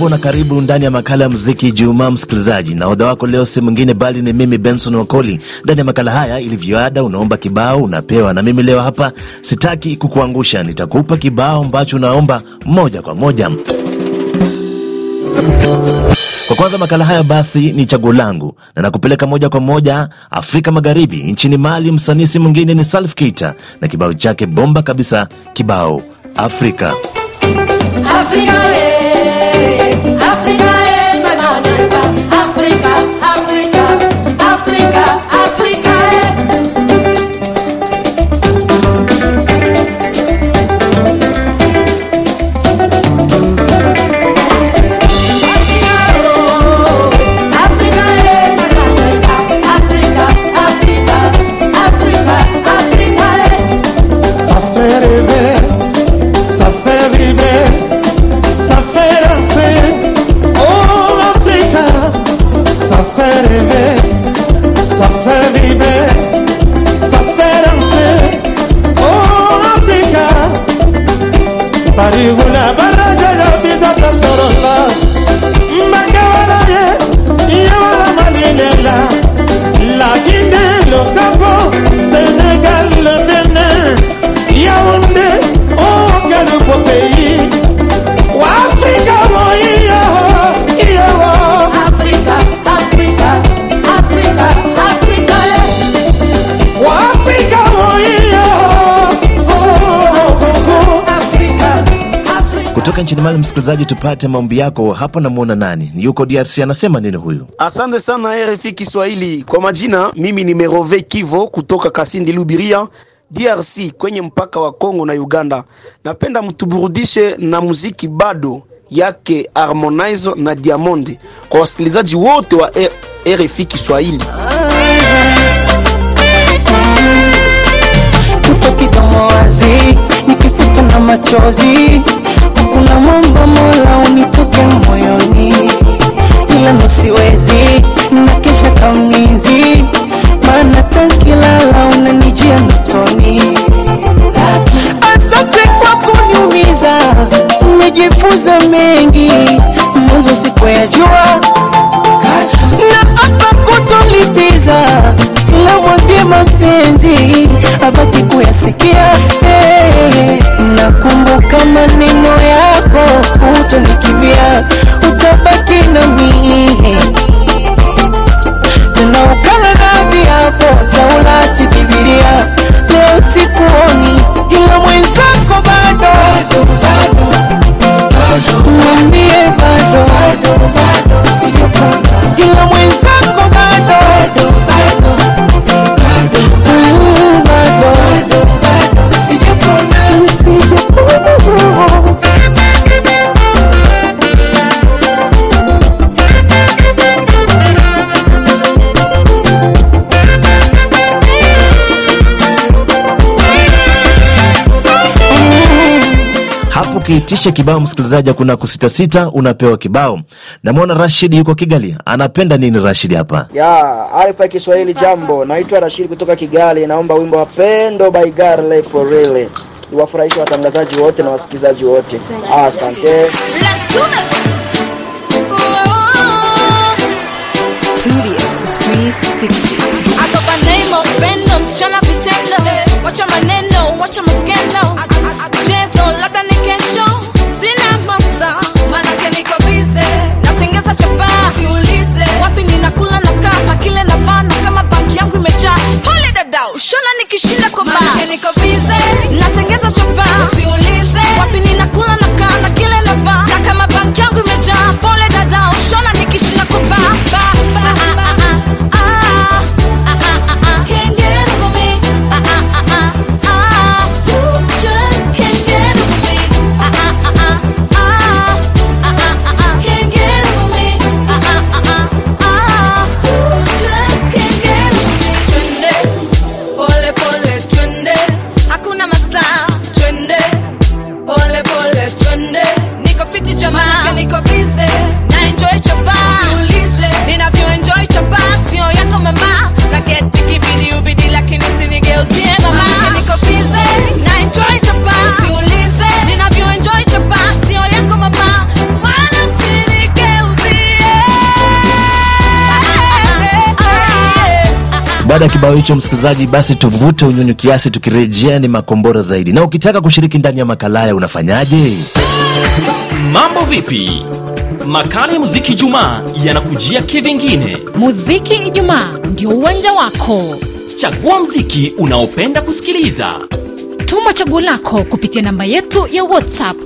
Hujambo na karibu ndani ya makala ya muziki Jumaa, msikilizaji. Na odha wako leo si mwingine bali ni mimi Benson Wakoli. Ndani ya makala haya, ilivyoada, unaomba kibao unapewa, na mimi leo hapa sitaki kukuangusha, nitakupa kibao ambacho unaomba moja kwa moja. Kwa kwanza makala haya basi ni chaguo langu na nakupeleka moja kwa moja Afrika Magharibi, nchini Mali. Msanii si mwingine ni Salif Keita na kibao chake bomba kabisa, kibao Afrika. Afrika eh, nchini Mali, msikilizaji, tupate maombi yako hapa. Namwona nani yuko DRC, anasema nini huyu? Asante sana RFI Kiswahili. Kwa majina, mimi ni Merove Kivo kutoka Kasindi Lubiria, DRC, kwenye mpaka wa Kongo na Uganda. Napenda mtuburudishe na muziki bado yake Harmonize na Diamond kwa wasikilizaji wote wa RFI Kiswahili. kidomo wazi nikifuta na machozi mambo mola unitoke moyoni. Ila nosiwezi na kesha kamlinzi maana tankilala unanijia notoni asante kwa kuniumiza umejifunza mengi. Mwanzo sikuyajua. Na hapa kutolipiza ila mwambie mapenzi abaki kuyasikia ukiitisha kibao, msikilizaji, hakuna kusitasita, unapewa kibao. Namwona Rashid yuko Kigali, anapenda nini Rashid hapa? ya RFI Kiswahili, jambo. Naitwa Rashid kutoka Kigali, naomba wimbo wa Pendo by Garley iwafurahishe watangazaji wote na wasikilizaji wote. Asante. Niko bize, natengeza chapa, Baada ya kibao hicho, msikilizaji, basi tuvute unyunyu kiasi, tukirejea ni makombora zaidi. Na ukitaka kushiriki ndani ya makala haya unafanyaje? Mambo vipi? Makala ya muziki Jumaa yanakujia kivingine. Muziki Ijumaa ndio uwanja wako. Chagua mziki unaopenda kusikiliza, Tuma chaguo lako kupitia namba yetu ya WhatsApp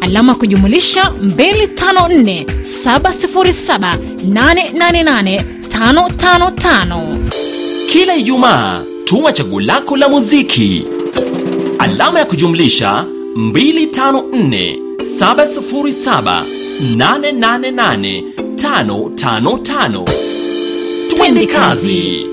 alama kujumulisha 254 707 888 555. Kila Ijumaa tuma chaguo lako la muziki, alama ya kujumlisha 254 707 888 555. Twende kazi.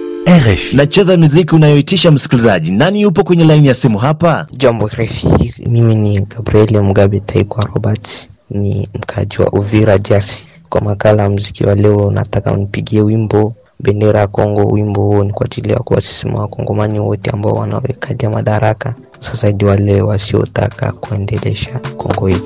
Nacheza muziki unayoitisha msikilizaji. Nani yupo kwenye laini ya simu hapa? Jambo refi, mimi ni Gabriel Mugabe Taikwa Robert, ni mkaji wa Uvira Jersey. Kwa makala ya muziki wa leo, nataka unipigie wimbo bendera ya Kongo. Wimbo huo ni kwa ajili ya kuwasisimua wakongomani wote ambao wanawekalia madaraka, sasa hadi wale wasiotaka kuendelesha Kongo hii.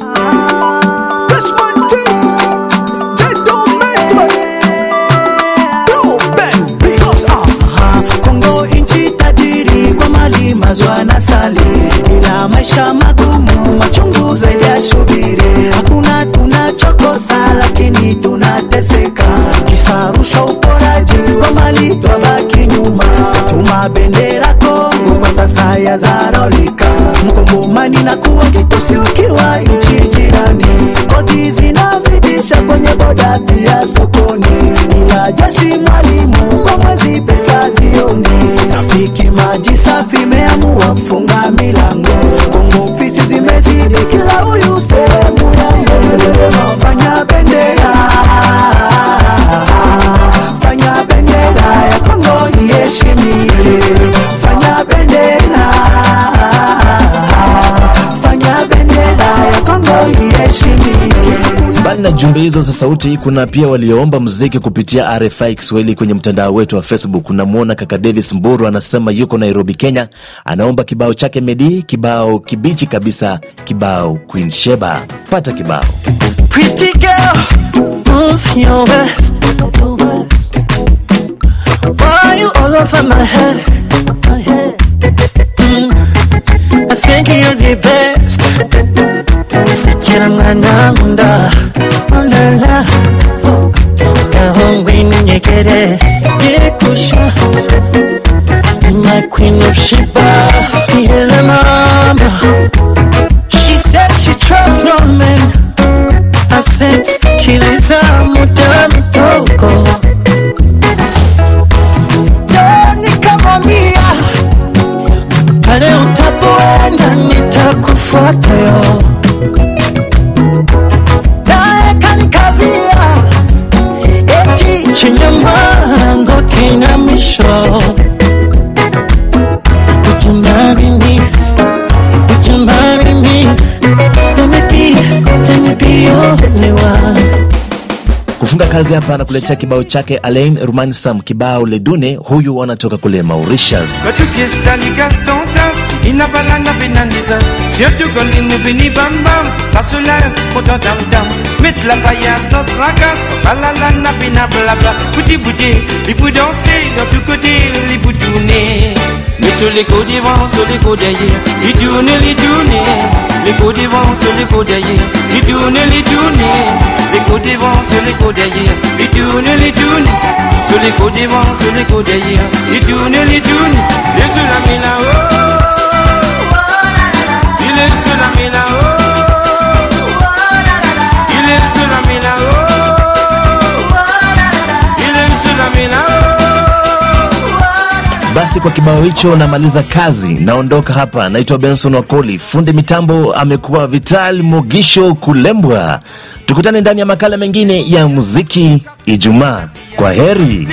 Ila maisha magumu machungu zaidi ya shubiri. Hakuna tunachokosa, lakini tunateseka, kisa uporaji twabaki nyuma. Tuma bendera Kongo kwa sasa ya zarolika, mkongomani na kuwa kitusi ukiwa nchi jirani, kodi zinazidisha kwenye boda pia sokoni, ila jeshi mwalimu kwa mwezi pesa zioni. Rafiki maji safi Mbali na jumbe hizo za sauti, kuna pia walioomba muziki kupitia RFI Kiswahili kwenye mtandao wetu wa Facebook. Unamwona kaka Davis Mburu anasema yuko Nairobi, Kenya, anaomba kibao chake Medi, kibao kibichi kabisa, kibao Queen Sheba. Pata kibao. Pretty girl, kazi hapa. Anakuletea kibao chake Alain Rumansam, kibao Ledune. Huyu anatoka kule Mauritius. Les coups devant, sur les coups derrière Les sur les tourne Les côtés devant, sur les côtés derrière tourne, il tourne Sur les devant, sur les derrière tourne, il Basi kwa kibao hicho namaliza kazi, naondoka hapa. Naitwa Benson Wakoli, fundi mitambo amekuwa Vital Mogisho Kulembwa. Tukutane ndani ya makala mengine ya muziki Ijumaa. Kwa heri.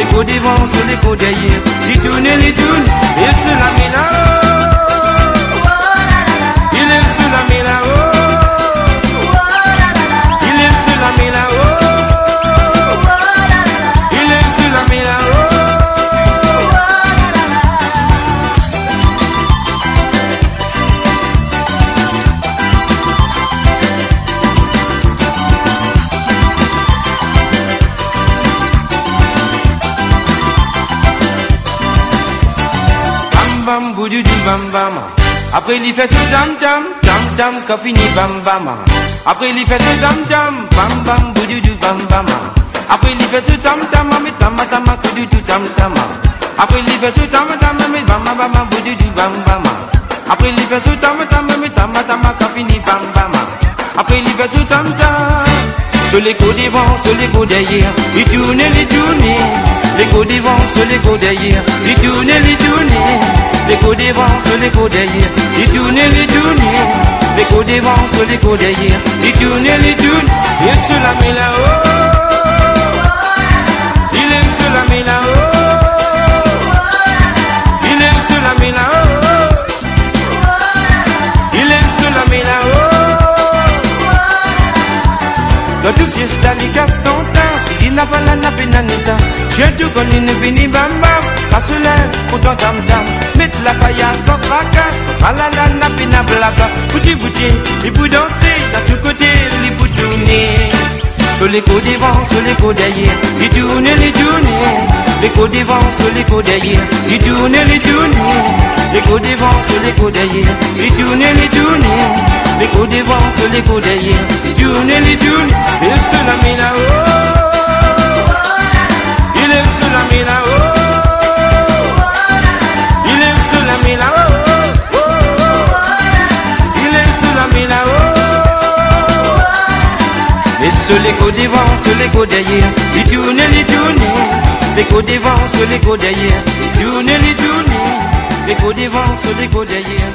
Les passer, les bouts danser, même casse-cassé, les bouts tourner. Sur les côtés devant, sur les côtés derrière, les tourner, les tourner. Les côtés devant, sur du bam. Après il fait tam tam, tam tam, quand fini bam bam. Après il fait ce tam tam, bam bam, du bam bam. Après il fait ce tam tam, mais tam tam, boudou du tam tam. Après il fait ce tam tam, mais bam bam bam, du bam bam. Après il fait ce tam tam, mais tam tam, fini bam bam. Après il fait ce tam tam. Sur les coups devant, sur les coups il tourne, il tourne. Les coups devant, sur les coups derrière, il tourne, il tourne. Les coups devant, sur les coups derrière, il tourne, il tourne. Les coups devant, sur les coups derrière, il tourne, il tourne. Il se la met là-haut. Il aime se la met là-haut. Il aime se la met là-haut. Il aime se la met là-haut. Dans tout fiesta li gaston Si il n'a pas la nappe nanisa Chien tu connais ne vini bam bam Ça se lève pour ton tam tam. Mettre la paillasse sans fracas Fala la nappe na blabla Bouti bouti, il peut danser. Dans tout côté, il peut tourner. Sur les coups devant, sur les coups derrière Il tourne, il tourne. Les coups devant, sur les coups derrière Il tourne, il tourne. Les coups devant, sur les coups derrière Il tourne, il tourne. Les coups devant, sur les coups derrière Il tourne, il tourne. Il se la met là-haut Il aime se la met là-haut Il aime se la met là-haut Il aime se la met là-haut et sur les coups devant, sur les coups derrière, il tourne, il tourne. Les coups devant, sur les coups derrière, il tourne, il tourne. Les coups devant, sur les coups derrière,